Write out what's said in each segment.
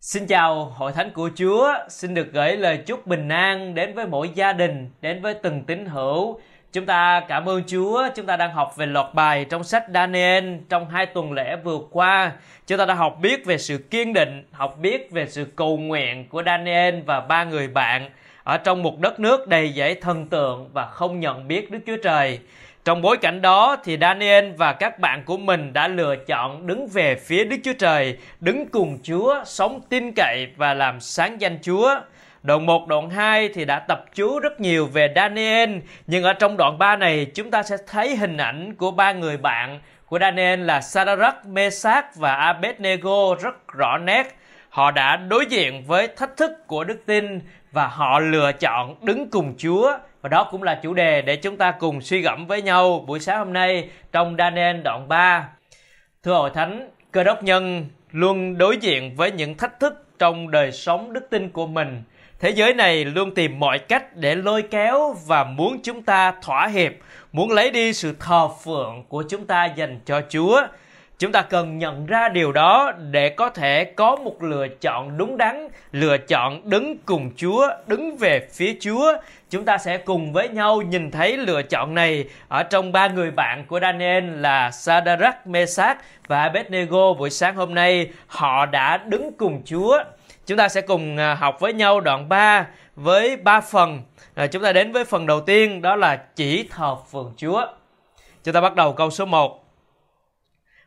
Xin chào hội thánh của Chúa, xin được gửi lời chúc bình an đến với mỗi gia đình, đến với từng tín hữu. Chúng ta cảm ơn Chúa, chúng ta đang học về loạt bài trong sách Daniel trong hai tuần lễ vừa qua. Chúng ta đã học biết về sự kiên định, học biết về sự cầu nguyện của Daniel và ba người bạn ở trong một đất nước đầy dẫy thần tượng và không nhận biết Đức Chúa Trời. Trong bối cảnh đó thì Daniel và các bạn của mình đã lựa chọn đứng về phía Đức Chúa Trời, đứng cùng Chúa, sống tin cậy và làm sáng danh Chúa. Đoạn 1, đoạn 2 thì đã tập chú rất nhiều về Daniel, nhưng ở trong đoạn 3 này chúng ta sẽ thấy hình ảnh của ba người bạn của Daniel là Sadrach, Mesach và Abednego rất rõ nét. Họ đã đối diện với thách thức của đức tin và họ lựa chọn đứng cùng Chúa và đó cũng là chủ đề để chúng ta cùng suy gẫm với nhau buổi sáng hôm nay trong Daniel đoạn 3. Thưa hội thánh, cơ đốc nhân luôn đối diện với những thách thức trong đời sống đức tin của mình. Thế giới này luôn tìm mọi cách để lôi kéo và muốn chúng ta thỏa hiệp, muốn lấy đi sự thờ phượng của chúng ta dành cho Chúa chúng ta cần nhận ra điều đó để có thể có một lựa chọn đúng đắn lựa chọn đứng cùng chúa đứng về phía chúa chúng ta sẽ cùng với nhau nhìn thấy lựa chọn này ở trong ba người bạn của Daniel là Sadrach, Mesach và Abednego buổi sáng hôm nay họ đã đứng cùng Chúa. Chúng ta sẽ cùng à, học với nhau đoạn 3 với ba phần. À, chúng ta đến với phần đầu tiên đó là chỉ thờ phượng Chúa. Chúng ta bắt đầu câu số 1.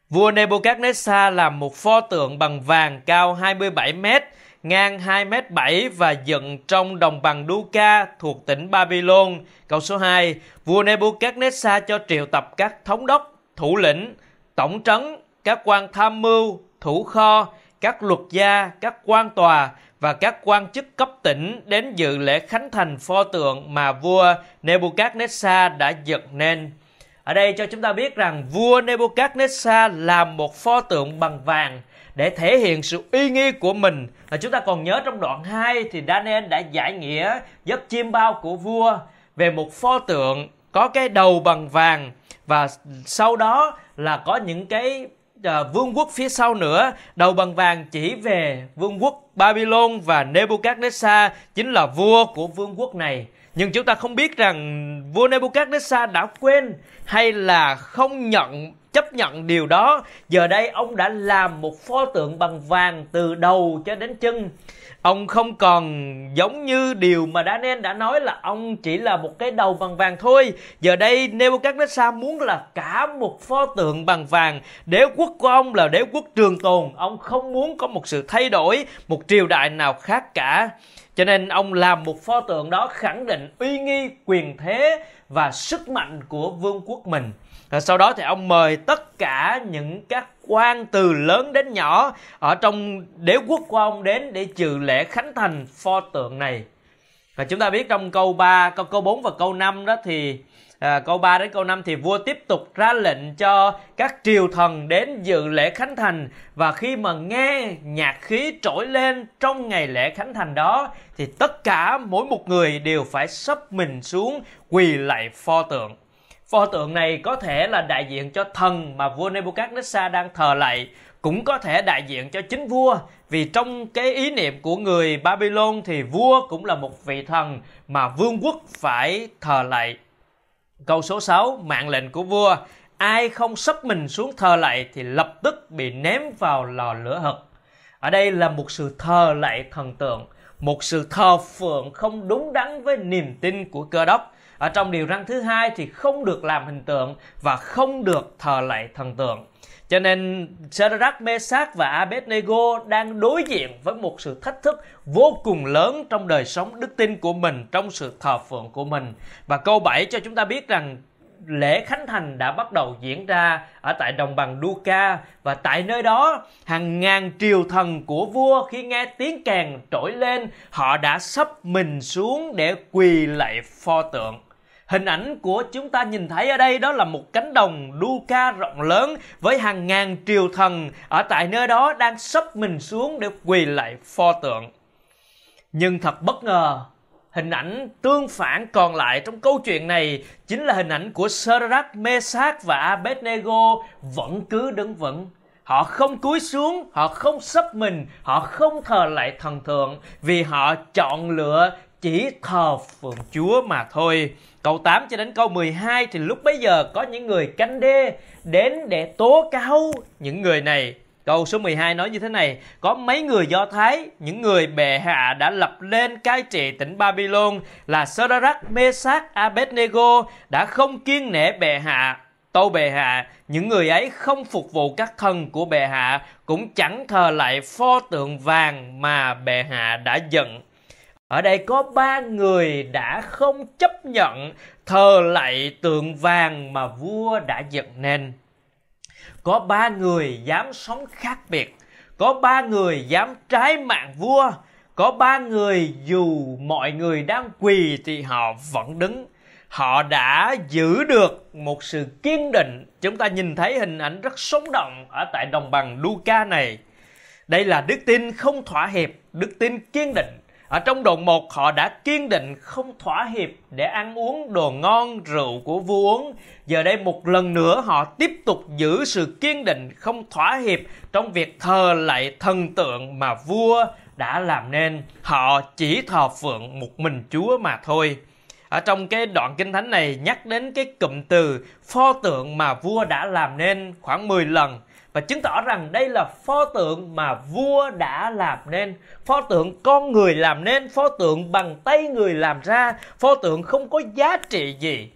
Vua Nebuchadnezzar làm một pho tượng bằng vàng cao 27 mét, ngang 2 mét 7 và dựng trong đồng bằng Duca thuộc tỉnh Babylon. Câu số 2. Vua Nebuchadnezzar cho triệu tập các thống đốc, thủ lĩnh, tổng trấn, các quan tham mưu, thủ kho, các luật gia, các quan tòa và các quan chức cấp tỉnh đến dự lễ khánh thành pho tượng mà vua Nebuchadnezzar đã dựng nên. Ở đây cho chúng ta biết rằng vua Nebuchadnezzar làm một pho tượng bằng vàng để thể hiện sự uy nghi của mình. Và chúng ta còn nhớ trong đoạn 2 thì Daniel đã giải nghĩa giấc chiêm bao của vua về một pho tượng có cái đầu bằng vàng và sau đó là có những cái uh, vương quốc phía sau nữa đầu bằng vàng chỉ về vương quốc Babylon và Nebuchadnezzar chính là vua của vương quốc này nhưng chúng ta không biết rằng vua Nebuchadnezzar đã quên hay là không nhận chấp nhận điều đó. Giờ đây ông đã làm một pho tượng bằng vàng từ đầu cho đến chân. Ông không còn giống như điều mà Daniel đã nói là ông chỉ là một cái đầu bằng vàng thôi. Giờ đây Nebuchadnezzar muốn là cả một pho tượng bằng vàng. Đế quốc của ông là đế quốc trường tồn. Ông không muốn có một sự thay đổi, một triều đại nào khác cả. Cho nên ông làm một pho tượng đó khẳng định uy nghi, quyền thế và sức mạnh của vương quốc mình. Và sau đó thì ông mời tất cả những các quan từ lớn đến nhỏ ở trong đế quốc của ông đến để trừ lễ khánh thành pho tượng này. Và chúng ta biết trong câu 3, câu câu 4 và câu 5 đó thì à, câu 3 đến câu 5 thì vua tiếp tục ra lệnh cho các triều thần đến dự lễ khánh thành và khi mà nghe nhạc khí trỗi lên trong ngày lễ khánh thành đó thì tất cả mỗi một người đều phải sấp mình xuống quỳ lại pho tượng. Pho tượng này có thể là đại diện cho thần mà vua Nebuchadnezzar đang thờ lạy, cũng có thể đại diện cho chính vua vì trong cái ý niệm của người Babylon thì vua cũng là một vị thần mà vương quốc phải thờ lạy. Câu số 6, mạng lệnh của vua, ai không sắp mình xuống thờ lạy thì lập tức bị ném vào lò lửa hực. Ở đây là một sự thờ lạy thần tượng, một sự thờ phượng không đúng đắn với niềm tin của cơ đốc. Ở trong điều răn thứ hai thì không được làm hình tượng và không được thờ lạy thần tượng. Cho nên Shadrach, Meshach và Abednego đang đối diện với một sự thách thức vô cùng lớn trong đời sống đức tin của mình, trong sự thờ phượng của mình. Và câu 7 cho chúng ta biết rằng lễ khánh thành đã bắt đầu diễn ra ở tại đồng bằng Duca và tại nơi đó hàng ngàn triều thần của vua khi nghe tiếng kèn trỗi lên họ đã sắp mình xuống để quỳ lạy pho tượng Hình ảnh của chúng ta nhìn thấy ở đây đó là một cánh đồng đu ca rộng lớn với hàng ngàn triều thần ở tại nơi đó đang sắp mình xuống để quỳ lại pho tượng. Nhưng thật bất ngờ, hình ảnh tương phản còn lại trong câu chuyện này chính là hình ảnh của Sadrach, Mesach và Abednego vẫn cứ đứng vững họ không cúi xuống họ không sắp mình họ không thờ lại thần thượng vì họ chọn lựa chỉ thờ phượng Chúa mà thôi. Câu 8 cho đến câu 12 thì lúc bấy giờ có những người canh đê đến để tố cáo những người này. Câu số 12 nói như thế này, có mấy người Do Thái, những người bệ hạ đã lập lên cai trị tỉnh Babylon là Sadrach, Mesach, Abednego đã không kiên nể bệ hạ Tâu bệ hạ, những người ấy không phục vụ các thần của bệ hạ, cũng chẳng thờ lại pho tượng vàng mà bệ hạ đã dựng. Ở đây có ba người đã không chấp nhận thờ lạy tượng vàng mà vua đã dựng nên. Có ba người dám sống khác biệt. Có ba người dám trái mạng vua. Có ba người dù mọi người đang quỳ thì họ vẫn đứng họ đã giữ được một sự kiên định chúng ta nhìn thấy hình ảnh rất sống động ở tại đồng bằng Luca này đây là đức tin không thỏa hiệp, đức tin kiên định ở trong đoạn một, họ đã kiên định không thỏa hiệp để ăn uống đồ ngon rượu của vua uống. Giờ đây một lần nữa, họ tiếp tục giữ sự kiên định không thỏa hiệp trong việc thờ lại thần tượng mà vua đã làm nên. Họ chỉ thờ phượng một mình Chúa mà thôi ở trong cái đoạn kinh thánh này nhắc đến cái cụm từ pho tượng mà vua đã làm nên khoảng 10 lần và chứng tỏ rằng đây là pho tượng mà vua đã làm nên. Pho tượng con người làm nên, pho tượng bằng tay người làm ra. Pho tượng không có giá trị gì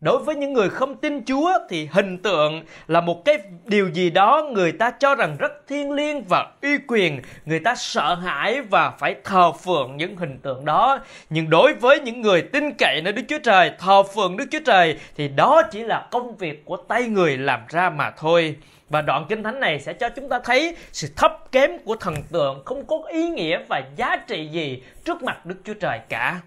đối với những người không tin chúa thì hình tượng là một cái điều gì đó người ta cho rằng rất thiêng liêng và uy quyền. Người ta sợ hãi và phải thờ phượng những hình tượng đó. Nhưng đối với những người tin cậy nơi đức chúa trời, thờ phượng đức chúa trời, thì đó chỉ là công việc của tay người làm ra mà thôi. Và đoạn kinh thánh này sẽ cho chúng ta thấy sự thấp kém của thần tượng không có ý nghĩa và giá trị gì trước mặt đức chúa trời cả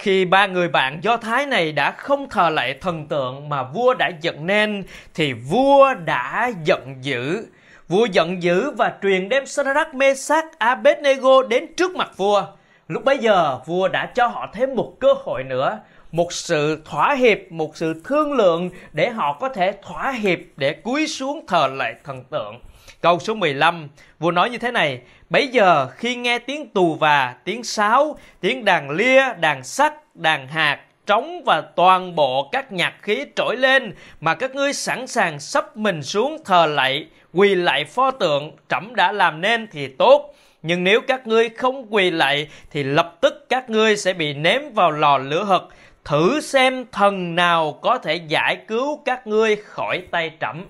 khi ba người bạn Do Thái này đã không thờ lại thần tượng mà vua đã dựng nên thì vua đã giận dữ. Vua giận dữ và truyền đem Sadrach, Mesach, Abednego đến trước mặt vua. Lúc bấy giờ vua đã cho họ thêm một cơ hội nữa, một sự thỏa hiệp, một sự thương lượng để họ có thể thỏa hiệp để cúi xuống thờ lại thần tượng. Câu số 15, vua nói như thế này, bây giờ khi nghe tiếng tù và, tiếng sáo, tiếng đàn lia, đàn sắt, đàn hạt, trống và toàn bộ các nhạc khí trỗi lên mà các ngươi sẵn sàng sắp mình xuống thờ lạy, quỳ lại pho tượng trẫm đã làm nên thì tốt. Nhưng nếu các ngươi không quỳ lại thì lập tức các ngươi sẽ bị ném vào lò lửa hực. Thử xem thần nào có thể giải cứu các ngươi khỏi tay trẫm.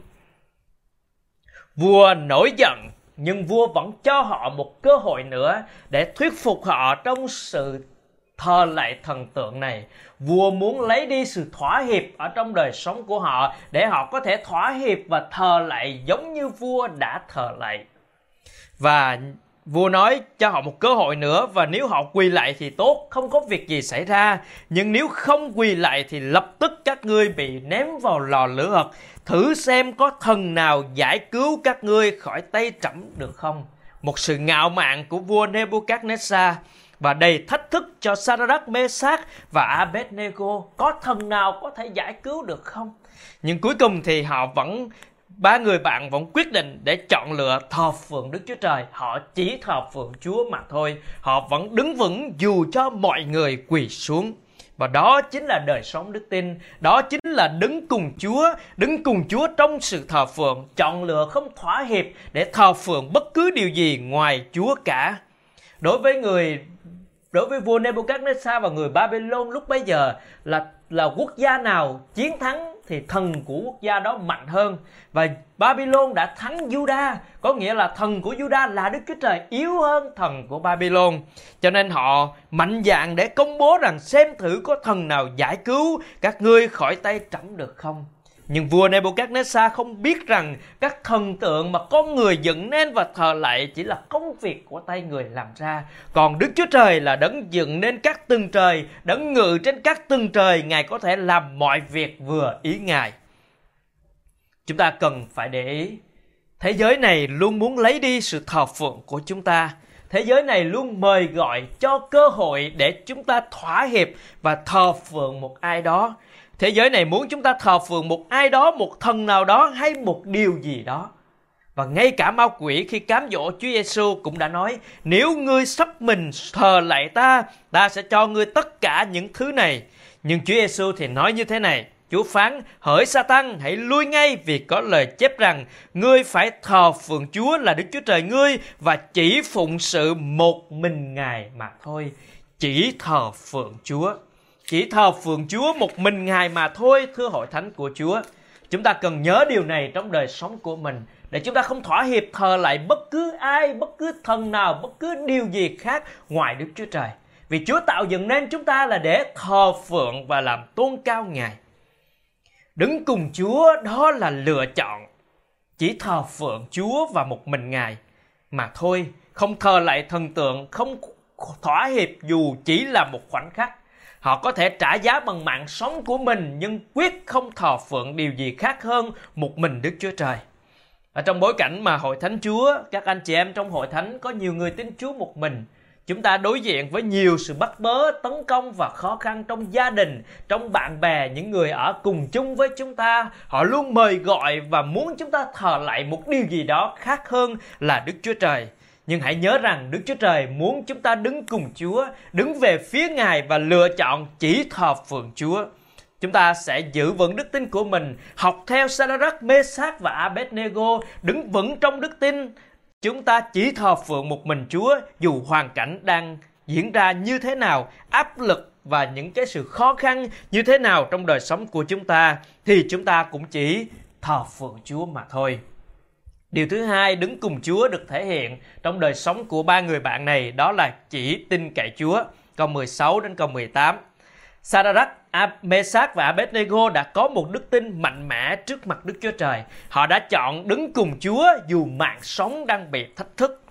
Vua nổi giận, nhưng vua vẫn cho họ một cơ hội nữa để thuyết phục họ trong sự thờ lại thần tượng này. Vua muốn lấy đi sự thỏa hiệp ở trong đời sống của họ để họ có thể thỏa hiệp và thờ lại giống như vua đã thờ lại. Và vua nói cho họ một cơ hội nữa và nếu họ quỳ lại thì tốt, không có việc gì xảy ra. Nhưng nếu không quỳ lại thì lập tức các ngươi bị ném vào lò lửa hật. Thử xem có thần nào giải cứu các ngươi khỏi tay trẫm được không? Một sự ngạo mạn của vua Nebuchadnezzar và đầy thách thức cho Sadrach, Mesach và Abednego. Có thần nào có thể giải cứu được không? Nhưng cuối cùng thì họ vẫn ba người bạn vẫn quyết định để chọn lựa thờ phượng Đức Chúa Trời. Họ chỉ thờ phượng Chúa mà thôi. Họ vẫn đứng vững dù cho mọi người quỳ xuống. Và đó chính là đời sống đức tin, đó chính là đứng cùng Chúa, đứng cùng Chúa trong sự thờ phượng, chọn lựa không thỏa hiệp để thờ phượng bất cứ điều gì ngoài Chúa cả. Đối với người đối với vua Nebuchadnezzar và người Babylon lúc bấy giờ là là quốc gia nào chiến thắng thì thần của quốc gia đó mạnh hơn. Và Babylon đã thắng Juda. Có nghĩa là thần của Juda là Đức Chúa Trời yếu hơn thần của Babylon. Cho nên họ mạnh dạn để công bố rằng xem thử có thần nào giải cứu các ngươi khỏi tay trẫm được không? Nhưng vua Nebuchadnezzar không biết rằng các thần tượng mà con người dựng nên và thờ lại chỉ là công việc của tay người làm ra. Còn Đức Chúa Trời là đấng dựng nên các tầng trời, đấng ngự trên các tầng trời, Ngài có thể làm mọi việc vừa ý Ngài. Chúng ta cần phải để ý. Thế giới này luôn muốn lấy đi sự thờ phượng của chúng ta. Thế giới này luôn mời gọi cho cơ hội để chúng ta thỏa hiệp và thờ phượng một ai đó thế giới này muốn chúng ta thờ phượng một ai đó một thần nào đó hay một điều gì đó và ngay cả ma quỷ khi cám dỗ Chúa Giêsu cũng đã nói nếu ngươi sắp mình thờ lại ta ta sẽ cho ngươi tất cả những thứ này nhưng Chúa Giêsu thì nói như thế này Chúa phán, hỡi Satan, hãy lui ngay vì có lời chép rằng, ngươi phải thờ phượng Chúa là Đức Chúa Trời ngươi và chỉ phụng sự một mình Ngài mà thôi. Chỉ thờ phượng Chúa. Chỉ thờ phượng Chúa một mình Ngài mà thôi, thưa hội thánh của Chúa. Chúng ta cần nhớ điều này trong đời sống của mình để chúng ta không thỏa hiệp thờ lại bất cứ ai, bất cứ thần nào, bất cứ điều gì khác ngoài Đức Chúa Trời. Vì Chúa tạo dựng nên chúng ta là để thờ phượng và làm tôn cao Ngài. Đứng cùng Chúa đó là lựa chọn. Chỉ thờ phượng Chúa và một mình Ngài mà thôi, không thờ lại thần tượng, không thỏa hiệp dù chỉ là một khoảnh khắc. Họ có thể trả giá bằng mạng sống của mình nhưng quyết không thờ phượng điều gì khác hơn một mình Đức Chúa Trời. Ở trong bối cảnh mà hội thánh Chúa, các anh chị em trong hội thánh có nhiều người tin Chúa một mình, chúng ta đối diện với nhiều sự bắt bớ, tấn công và khó khăn trong gia đình, trong bạn bè, những người ở cùng chung với chúng ta. Họ luôn mời gọi và muốn chúng ta thờ lại một điều gì đó khác hơn là Đức Chúa Trời. Nhưng hãy nhớ rằng Đức Chúa Trời muốn chúng ta đứng cùng Chúa, đứng về phía Ngài và lựa chọn chỉ thờ phượng Chúa. Chúng ta sẽ giữ vững đức tin của mình, học theo Sadrach, Mesach và Abednego, đứng vững trong đức tin, Chúng ta chỉ thờ phượng một mình Chúa dù hoàn cảnh đang diễn ra như thế nào, áp lực và những cái sự khó khăn như thế nào trong đời sống của chúng ta thì chúng ta cũng chỉ thờ phượng Chúa mà thôi. Điều thứ hai đứng cùng Chúa được thể hiện trong đời sống của ba người bạn này đó là chỉ tin cậy Chúa. Câu 16 đến câu 18. Sadrach, Mesach và Abednego đã có một đức tin mạnh mẽ trước mặt Đức Chúa Trời. Họ đã chọn đứng cùng Chúa dù mạng sống đang bị thách thức.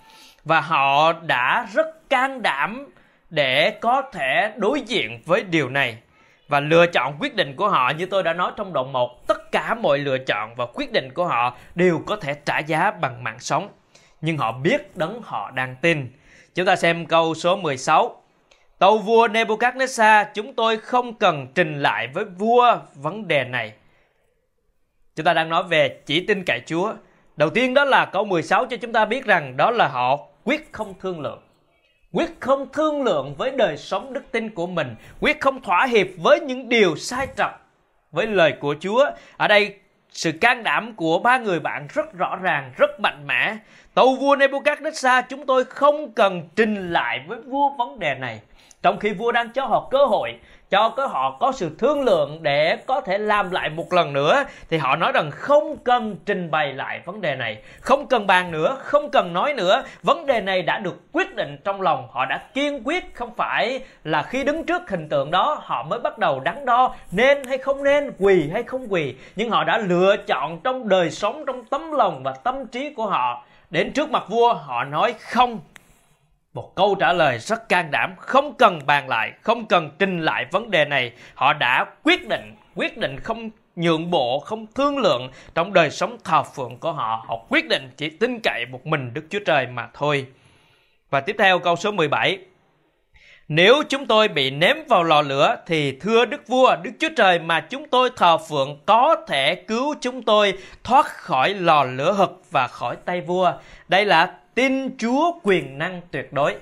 Và họ đã rất can đảm để có thể đối diện với điều này. Và lựa chọn quyết định của họ như tôi đã nói trong đoạn 1, tất cả mọi lựa chọn và quyết định của họ đều có thể trả giá bằng mạng sống. Nhưng họ biết đấng họ đang tin. Chúng ta xem câu số 16. tàu vua Nebuchadnezzar, chúng tôi không cần trình lại với vua vấn đề này. Chúng ta đang nói về chỉ tin cậy Chúa. Đầu tiên đó là câu 16 cho chúng ta biết rằng đó là họ quyết không thương lượng. Quyết không thương lượng với đời sống đức tin của mình. Quyết không thỏa hiệp với những điều sai trật với lời của Chúa. Ở đây sự can đảm của ba người bạn rất rõ ràng, rất mạnh mẽ. Tâu vua Nebuchadnezzar, chúng tôi không cần trình lại với vua vấn đề này. Trong khi vua đang cho họ cơ hội, cho có họ có sự thương lượng để có thể làm lại một lần nữa, thì họ nói rằng không cần trình bày lại vấn đề này. Không cần bàn nữa, không cần nói nữa. Vấn đề này đã được quyết định trong lòng. Họ đã kiên quyết, không phải là khi đứng trước hình tượng đó, họ mới bắt đầu đắn đo nên hay không nên, quỳ hay không quỳ. Nhưng họ đã lựa chọn trong đời sống, trong tấm lòng và tâm trí của họ đến trước mặt vua, họ nói không. Một câu trả lời rất can đảm, không cần bàn lại, không cần trình lại vấn đề này. Họ đã quyết định quyết định không nhượng bộ, không thương lượng. Trong đời sống thờ phượng của họ họ quyết định chỉ tin cậy một mình Đức Chúa Trời mà thôi. Và tiếp theo câu số 17 nếu chúng tôi bị ném vào lò lửa thì thưa Đức Vua, Đức Chúa Trời mà chúng tôi thờ phượng có thể cứu chúng tôi thoát khỏi lò lửa hực và khỏi tay vua. Đây là tin Chúa quyền năng tuyệt đối.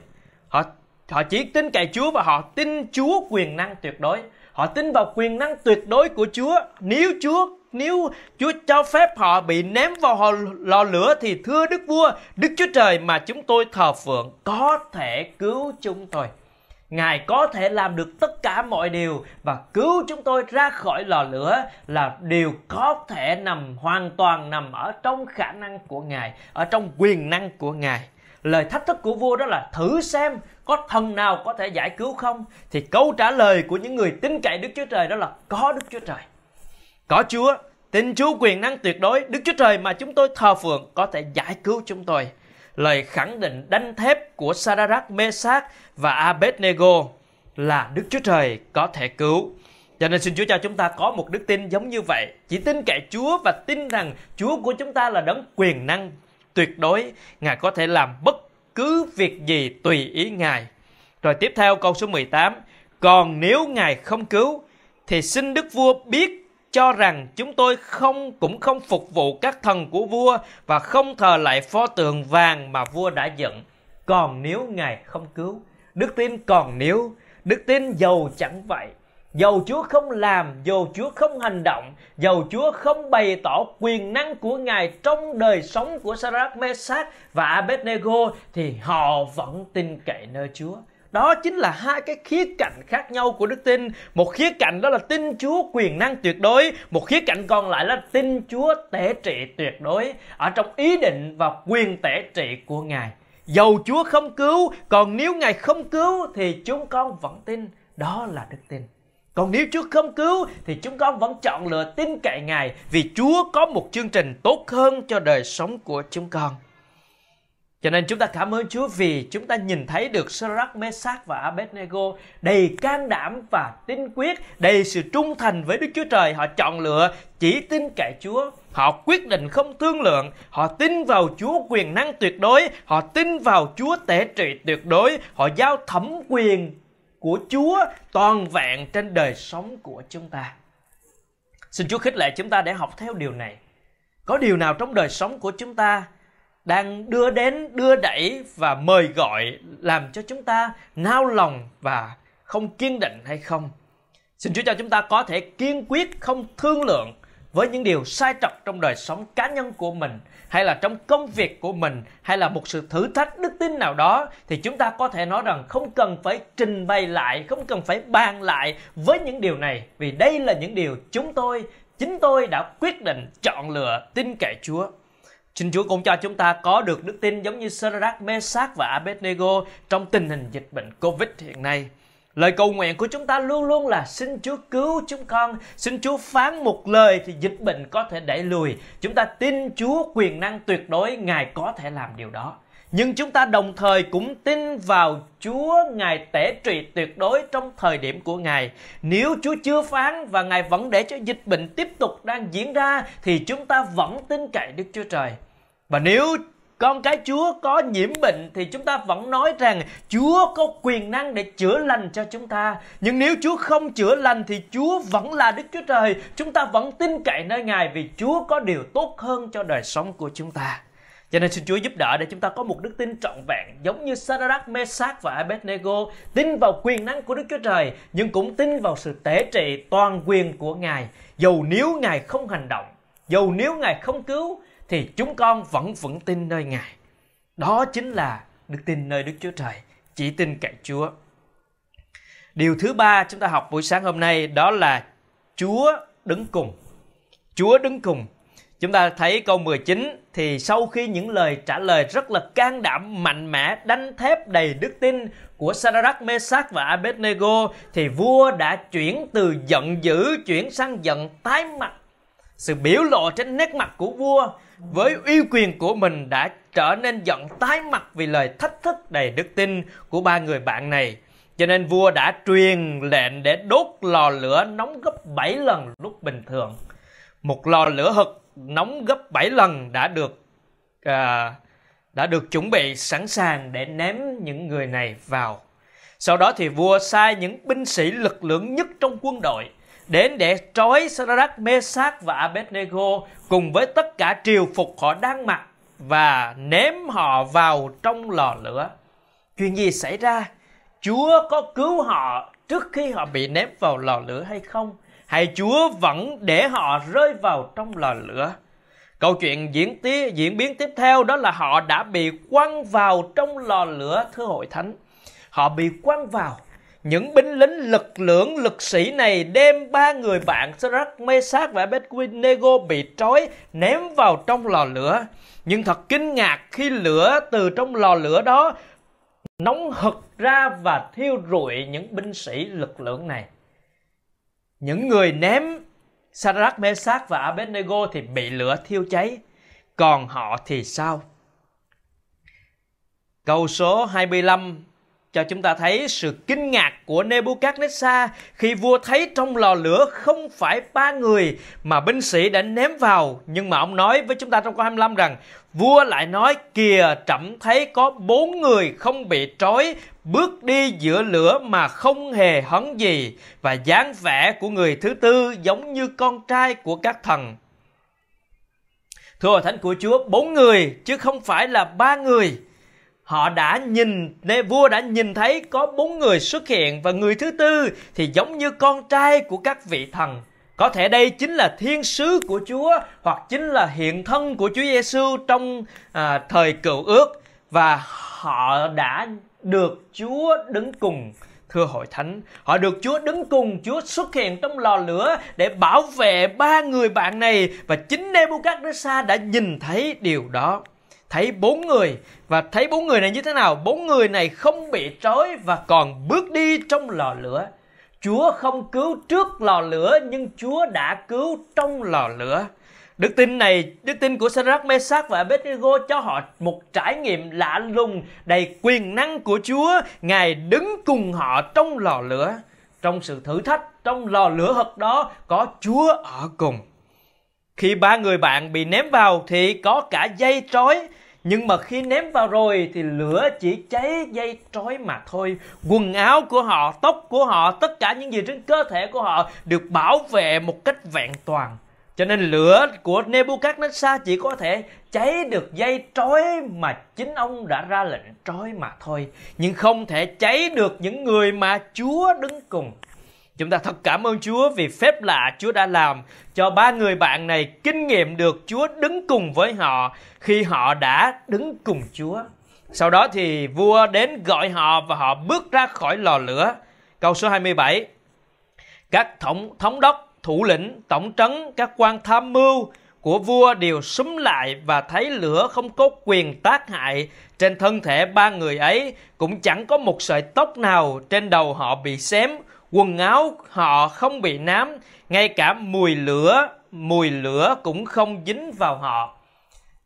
Họ họ chỉ tin cậy Chúa và họ tin Chúa quyền năng tuyệt đối. Họ tin vào quyền năng tuyệt đối của Chúa. Nếu Chúa nếu Chúa cho phép họ bị ném vào lò lửa thì thưa Đức Vua, Đức Chúa Trời mà chúng tôi thờ phượng có thể cứu chúng tôi. Ngài có thể làm được tất cả mọi điều và cứu chúng tôi ra khỏi lò lửa là điều có thể nằm hoàn toàn nằm ở trong khả năng của Ngài, ở trong quyền năng của Ngài. Lời thách thức của vua đó là thử xem có thần nào có thể giải cứu không? Thì câu trả lời của những người tin cậy Đức Chúa Trời đó là có Đức Chúa Trời. Có Chúa, tin Chúa quyền năng tuyệt đối, Đức Chúa Trời mà chúng tôi thờ phượng có thể giải cứu chúng tôi lời khẳng định đanh thép của Sadrach, Mesach và Abednego là Đức Chúa Trời có thể cứu. Cho nên xin Chúa cho chúng ta có một đức tin giống như vậy. Chỉ tin cậy Chúa và tin rằng Chúa của chúng ta là đấng quyền năng tuyệt đối. Ngài có thể làm bất cứ việc gì tùy ý Ngài. Rồi tiếp theo câu số 18. Còn nếu Ngài không cứu, thì xin đức vua biết cho rằng chúng tôi không cũng không phục vụ các thần của vua và không thờ lại pho tượng vàng mà vua đã dựng. Còn nếu Ngài không cứu, đức tin còn nếu, đức tin giàu chẳng vậy. Dầu Chúa không làm, dầu Chúa không hành động, dầu Chúa không bày tỏ quyền năng của Ngài trong đời sống của Sarah, Mesach và Abednego thì họ vẫn tin cậy nơi Chúa. Đó chính là hai cái khía cạnh khác nhau của đức tin. Một khía cạnh đó là tin Chúa quyền năng tuyệt đối, một khía cạnh còn lại là tin Chúa tể trị tuyệt đối ở trong ý định và quyền tể trị của Ngài. Dầu Chúa không cứu, còn nếu Ngài không cứu thì chúng con vẫn tin. Đó là đức tin. Còn nếu Chúa không cứu thì chúng con vẫn chọn lựa tin cậy Ngài vì Chúa có một chương trình tốt hơn cho đời sống của chúng con. Cho nên chúng ta cảm ơn Chúa vì chúng ta nhìn thấy được Sarah, Meshach và Abednego đầy can đảm và tin quyết, đầy sự trung thành với Đức Chúa Trời. Họ chọn lựa chỉ tin cậy Chúa. Họ quyết định không thương lượng. Họ tin vào Chúa quyền năng tuyệt đối. Họ tin vào Chúa tể trị tuyệt đối. Họ giao thẩm quyền của Chúa toàn vẹn trên đời sống của chúng ta. Xin Chúa khích lệ chúng ta để học theo điều này. Có điều nào trong đời sống của chúng ta đang đưa đến, đưa đẩy và mời gọi làm cho chúng ta nao lòng và không kiên định hay không? Xin Chúa cho chúng ta có thể kiên quyết không thương lượng với những điều sai trật trong đời sống cá nhân của mình hay là trong công việc của mình hay là một sự thử thách đức tin nào đó thì chúng ta có thể nói rằng không cần phải trình bày lại không cần phải bàn lại với những điều này vì đây là những điều chúng tôi chính tôi đã quyết định chọn lựa tin cậy Chúa Xin Chúa cũng cho chúng ta có được đức tin giống như Sadrach, Mesach và Abednego trong tình hình dịch bệnh Covid hiện nay. Lời cầu nguyện của chúng ta luôn luôn là xin Chúa cứu chúng con, xin Chúa phán một lời thì dịch bệnh có thể đẩy lùi. Chúng ta tin Chúa quyền năng tuyệt đối, Ngài có thể làm điều đó. Nhưng chúng ta đồng thời cũng tin vào Chúa Ngài tể trị tuyệt đối trong thời điểm của Ngài. Nếu Chúa chưa phán và Ngài vẫn để cho dịch bệnh tiếp tục đang diễn ra thì chúng ta vẫn tin cậy Đức Chúa Trời. Và nếu con cái Chúa có nhiễm bệnh thì chúng ta vẫn nói rằng Chúa có quyền năng để chữa lành cho chúng ta. Nhưng nếu Chúa không chữa lành thì Chúa vẫn là Đức Chúa Trời. Chúng ta vẫn tin cậy nơi Ngài vì Chúa có điều tốt hơn cho đời sống của chúng ta. Cho nên xin Chúa giúp đỡ để chúng ta có một đức tin trọn vẹn giống như Sadrach, Mesach và Abednego tin vào quyền năng của Đức Chúa Trời nhưng cũng tin vào sự tế trị toàn quyền của Ngài. Dầu nếu Ngài không hành động, dầu nếu Ngài không cứu thì chúng con vẫn vững tin nơi Ngài. Đó chính là đức tin nơi Đức Chúa Trời, chỉ tin cậy Chúa. Điều thứ ba chúng ta học buổi sáng hôm nay đó là Chúa đứng cùng. Chúa đứng cùng. Chúng ta thấy câu 19 thì sau khi những lời trả lời rất là can đảm, mạnh mẽ, đanh thép đầy đức tin của Sadrach, Mesach và Abednego thì vua đã chuyển từ giận dữ chuyển sang giận tái mặt. Sự biểu lộ trên nét mặt của vua với uy quyền của mình đã trở nên giận tái mặt vì lời thách thức đầy đức tin của ba người bạn này. Cho nên vua đã truyền lệnh để đốt lò lửa nóng gấp 7 lần lúc bình thường. Một lò lửa hực nóng gấp 7 lần đã được à, đã được chuẩn bị sẵn sàng để ném những người này vào. Sau đó thì vua sai những binh sĩ lực lượng nhất trong quân đội đến để trói Sadrach, Mesach và Abednego cùng với tất cả triều phục họ đang mặc và ném họ vào trong lò lửa. Chuyện gì xảy ra? Chúa có cứu họ trước khi họ bị ném vào lò lửa hay không? Hay Chúa vẫn để họ rơi vào trong lò lửa? Câu chuyện diễn tí, diễn biến tiếp theo đó là họ đã bị quăng vào trong lò lửa thưa hội thánh. Họ bị quăng vào những binh lính lực lượng lực sĩ này đem ba người bạn Sadrach, Mesach và Abednego bị trói ném vào trong lò lửa. Nhưng thật kinh ngạc khi lửa từ trong lò lửa đó nóng hực ra và thiêu rụi những binh sĩ lực lượng này. Những người ném Sadrach, Mesach và Abednego thì bị lửa thiêu cháy. Còn họ thì sao? Câu số 25 cho chúng ta thấy sự kinh ngạc của Nebuchadnezzar khi vua thấy trong lò lửa không phải ba người mà binh sĩ đã ném vào. Nhưng mà ông nói với chúng ta trong câu 25 rằng, vua lại nói, kìa, trẫm thấy có bốn người không bị trói, bước đi giữa lửa mà không hề hấn gì, và dáng vẻ của người thứ tư giống như con trai của các thần. Thưa thánh của chúa, bốn người chứ không phải là ba người họ đã nhìn vua đã nhìn thấy có bốn người xuất hiện và người thứ tư thì giống như con trai của các vị thần. Có thể đây chính là thiên sứ của Chúa hoặc chính là hiện thân của Chúa Giêsu trong à, thời cựu ước và họ đã được Chúa đứng cùng thưa hội thánh. Họ được Chúa đứng cùng Chúa xuất hiện trong lò lửa để bảo vệ ba người bạn này và chính Nebuchadnezzar đã nhìn thấy điều đó thấy bốn người và thấy bốn người này như thế nào bốn người này không bị trói và còn bước đi trong lò lửa Chúa không cứu trước lò lửa nhưng Chúa đã cứu trong lò lửa. Đức tin này, đức tin của Sadrach, Mesach và Abednego cho họ một trải nghiệm lạ lùng đầy quyền năng của Chúa. Ngài đứng cùng họ trong lò lửa. Trong sự thử thách, trong lò lửa hợp đó có Chúa ở cùng. Khi ba người bạn bị ném vào thì có cả dây trói nhưng mà khi ném vào rồi thì lửa chỉ cháy dây trói mà thôi. Quần áo của họ, tóc của họ, tất cả những gì trên cơ thể của họ được bảo vệ một cách vẹn toàn. Cho nên lửa của Nebuchadnezzar chỉ có thể cháy được dây trói mà chính ông đã ra lệnh trói mà thôi. Nhưng không thể cháy được những người mà Chúa đứng cùng. Chúng ta thật cảm ơn Chúa vì phép lạ Chúa đã làm cho ba người bạn này kinh nghiệm được Chúa đứng cùng với họ khi họ đã đứng cùng Chúa. Sau đó thì vua đến gọi họ và họ bước ra khỏi lò lửa. Câu số 27. Các thống thống đốc, thủ lĩnh, tổng trấn, các quan tham mưu của vua đều súng lại và thấy lửa không có quyền tác hại trên thân thể ba người ấy cũng chẳng có một sợi tóc nào trên đầu họ bị xém quần áo họ không bị nám, ngay cả mùi lửa mùi lửa cũng không dính vào họ.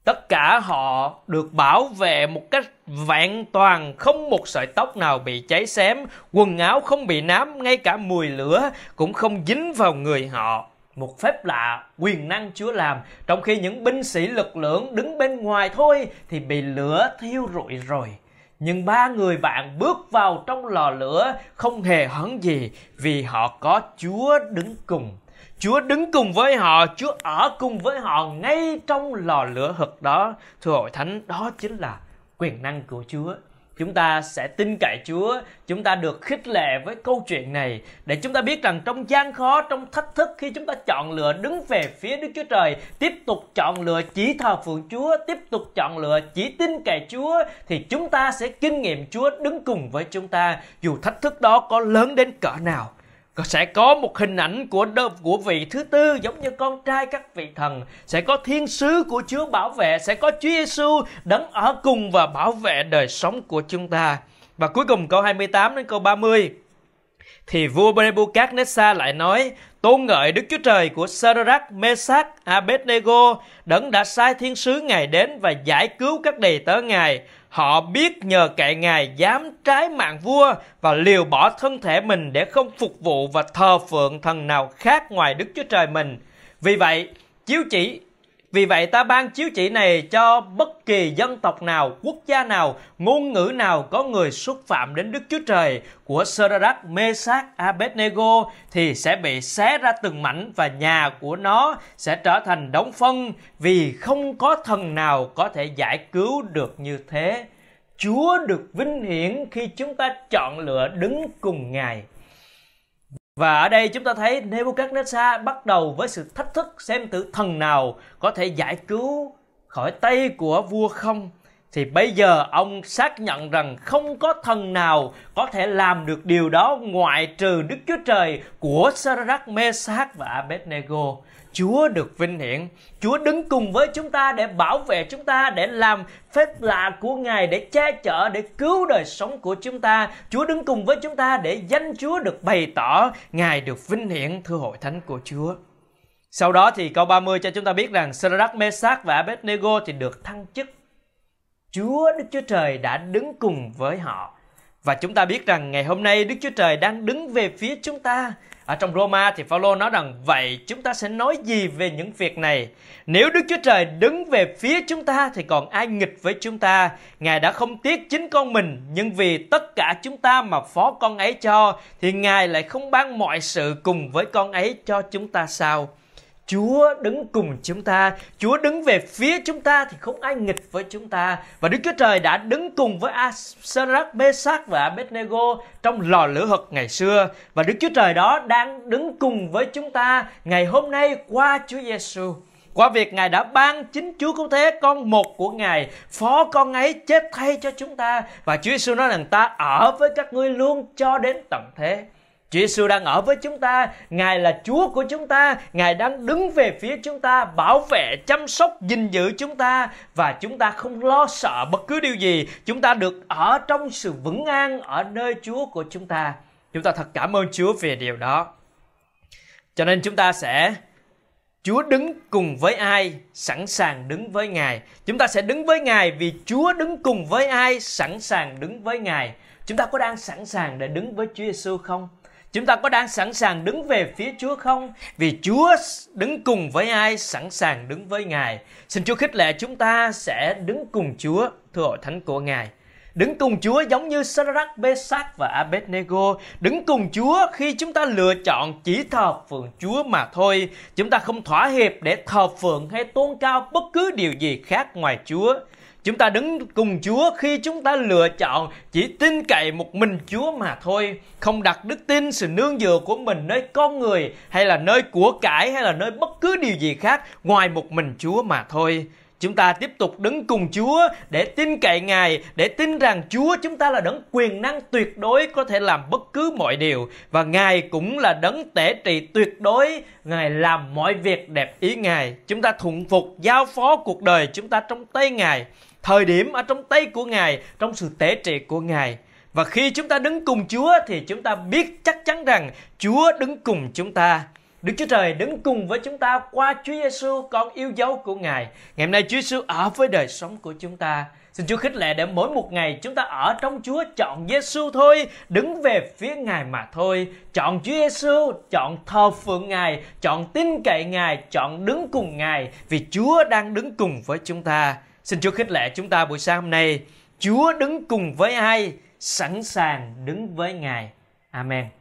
Tất cả họ được bảo vệ một cách vẹn toàn, không một sợi tóc nào bị cháy xém. Quần áo không bị nám, ngay cả mùi lửa cũng không dính vào người họ. Một phép lạ quyền năng Chúa làm, trong khi những binh sĩ lực lượng đứng bên ngoài thôi thì bị lửa thiêu rụi rồi nhưng ba người bạn bước vào trong lò lửa không hề hấn gì vì họ có Chúa đứng cùng. Chúa đứng cùng với họ, Chúa ở cùng với họ ngay trong lò lửa hực đó. Thưa hội thánh, đó chính là quyền năng của Chúa chúng ta sẽ tin cậy Chúa, chúng ta được khích lệ với câu chuyện này để chúng ta biết rằng trong gian khó, trong thách thức khi chúng ta chọn lựa đứng về phía Đức Chúa Trời, tiếp tục chọn lựa chỉ thờ phượng Chúa, tiếp tục chọn lựa chỉ tin cậy Chúa thì chúng ta sẽ kinh nghiệm Chúa đứng cùng với chúng ta dù thách thức đó có lớn đến cỡ nào sẽ có một hình ảnh của đợt của vị thứ tư giống như con trai các vị thần. Sẽ có thiên sứ của Chúa bảo vệ. Sẽ có Chúa Giêsu đấng ở cùng và bảo vệ đời sống của chúng ta. Và cuối cùng câu 28 đến câu 30 thì vua Nebuchadnezzar lại nói tôn ngợi Đức Chúa Trời của Sadrach, Mesach, Abednego đấng đã sai thiên sứ ngài đến và giải cứu các đầy tớ ngài. Họ biết nhờ cậy Ngài dám trái mạng vua và liều bỏ thân thể mình để không phục vụ và thờ phượng thần nào khác ngoài Đức Chúa Trời mình. Vì vậy, chiếu chỉ vì vậy ta ban chiếu chỉ này cho bất kỳ dân tộc nào, quốc gia nào, ngôn ngữ nào có người xúc phạm đến Đức Chúa Trời của Sadrach, mesac Abednego thì sẽ bị xé ra từng mảnh và nhà của nó sẽ trở thành đống phân vì không có thần nào có thể giải cứu được như thế. Chúa được vinh hiển khi chúng ta chọn lựa đứng cùng Ngài. Và ở đây chúng ta thấy Nebuchadnezzar bắt đầu với sự thách thức xem tử thần nào có thể giải cứu khỏi tay của vua không. Thì bây giờ ông xác nhận rằng không có thần nào có thể làm được điều đó ngoại trừ Đức Chúa Trời của Sadrach, Mesach và Abednego. Chúa được vinh hiển. Chúa đứng cùng với chúng ta để bảo vệ chúng ta, để làm phép lạ của Ngài, để che chở, để cứu đời sống của chúng ta. Chúa đứng cùng với chúng ta để danh Chúa được bày tỏ, Ngài được vinh hiển thưa hội thánh của Chúa. Sau đó thì câu 30 cho chúng ta biết rằng Sadrach, Mesach và Abednego thì được thăng chức. Chúa Đức Chúa Trời đã đứng cùng với họ Và chúng ta biết rằng ngày hôm nay Đức Chúa Trời đang đứng về phía chúng ta. Ở trong Roma thì Phaolô nói rằng, vậy chúng ta sẽ nói gì về những việc này? Nếu Đức Chúa Trời đứng về phía chúng ta thì còn ai nghịch với chúng ta? Ngài đã không tiếc chính con mình, nhưng vì tất cả chúng ta mà phó con ấy cho, thì Ngài lại không ban mọi sự cùng với con ấy cho chúng ta sao? Chúa đứng cùng chúng ta, Chúa đứng về phía chúng ta thì không ai nghịch với chúng ta. Và Đức Chúa Trời đã đứng cùng với Asarach, Mesach và Abednego trong lò lửa hực ngày xưa. Và Đức Chúa Trời đó đang đứng cùng với chúng ta ngày hôm nay qua Chúa Giêsu qua việc Ngài đã ban chính Chúa Cứu Thế con một của Ngài, phó con ấy chết thay cho chúng ta. Và Chúa Giêsu nói rằng ta ở với các ngươi luôn cho đến tận thế. Chúa Giêsu đang ở với chúng ta, Ngài là Chúa của chúng ta, Ngài đang đứng về phía chúng ta, bảo vệ, chăm sóc, gìn giữ chúng ta và chúng ta không lo sợ bất cứ điều gì. Chúng ta được ở trong sự vững an ở nơi Chúa của chúng ta. Chúng ta thật cảm ơn Chúa về điều đó. Cho nên chúng ta sẽ Chúa đứng cùng với ai, sẵn sàng đứng với Ngài. Chúng ta sẽ đứng với Ngài vì Chúa đứng cùng với ai, sẵn sàng đứng với Ngài. Chúng ta có đang sẵn sàng để đứng với Chúa Giêsu không? Chúng ta có đang sẵn sàng đứng về phía Chúa không? Vì Chúa đứng cùng với ai, sẵn sàng đứng với Ngài. Xin Chúa khích lệ chúng ta sẽ đứng cùng Chúa, thưa hội thánh của Ngài. Đứng cùng Chúa giống như Sadrach, Mesach và Abednego. Đứng cùng Chúa khi chúng ta lựa chọn chỉ thờ phượng Chúa mà thôi. Chúng ta không thỏa hiệp để thờ phượng hay tôn cao bất cứ điều gì khác ngoài Chúa. Chúng ta đứng cùng Chúa khi chúng ta lựa chọn chỉ tin cậy một mình Chúa mà thôi, không đặt đức tin sự nương dựa của mình nơi con người hay là nơi của cải hay là nơi bất cứ điều gì khác ngoài một mình Chúa mà thôi. Chúng ta tiếp tục đứng cùng Chúa để tin cậy Ngài, để tin rằng Chúa chúng ta là đấng quyền năng tuyệt đối có thể làm bất cứ mọi điều và Ngài cũng là đấng tể trị tuyệt đối, Ngài làm mọi việc đẹp ý Ngài. Chúng ta thuận phục giao phó cuộc đời chúng ta trong tay Ngài thời điểm ở trong tay của Ngài, trong sự tế trị của Ngài. Và khi chúng ta đứng cùng Chúa thì chúng ta biết chắc chắn rằng Chúa đứng cùng chúng ta. Đức Chúa Trời đứng cùng với chúng ta qua Chúa Giêsu con yêu dấu của Ngài. Ngày hôm nay Chúa Giêsu ở với đời sống của chúng ta. Xin Chúa khích lệ để mỗi một ngày chúng ta ở trong Chúa chọn Giêsu thôi, đứng về phía Ngài mà thôi. Chọn Chúa Giêsu, chọn thờ phượng Ngài, chọn tin cậy Ngài, chọn đứng cùng Ngài vì Chúa đang đứng cùng với chúng ta. Xin Chúa khích lệ chúng ta buổi sáng hôm nay. Chúa đứng cùng với ai, sẵn sàng đứng với Ngài. Amen.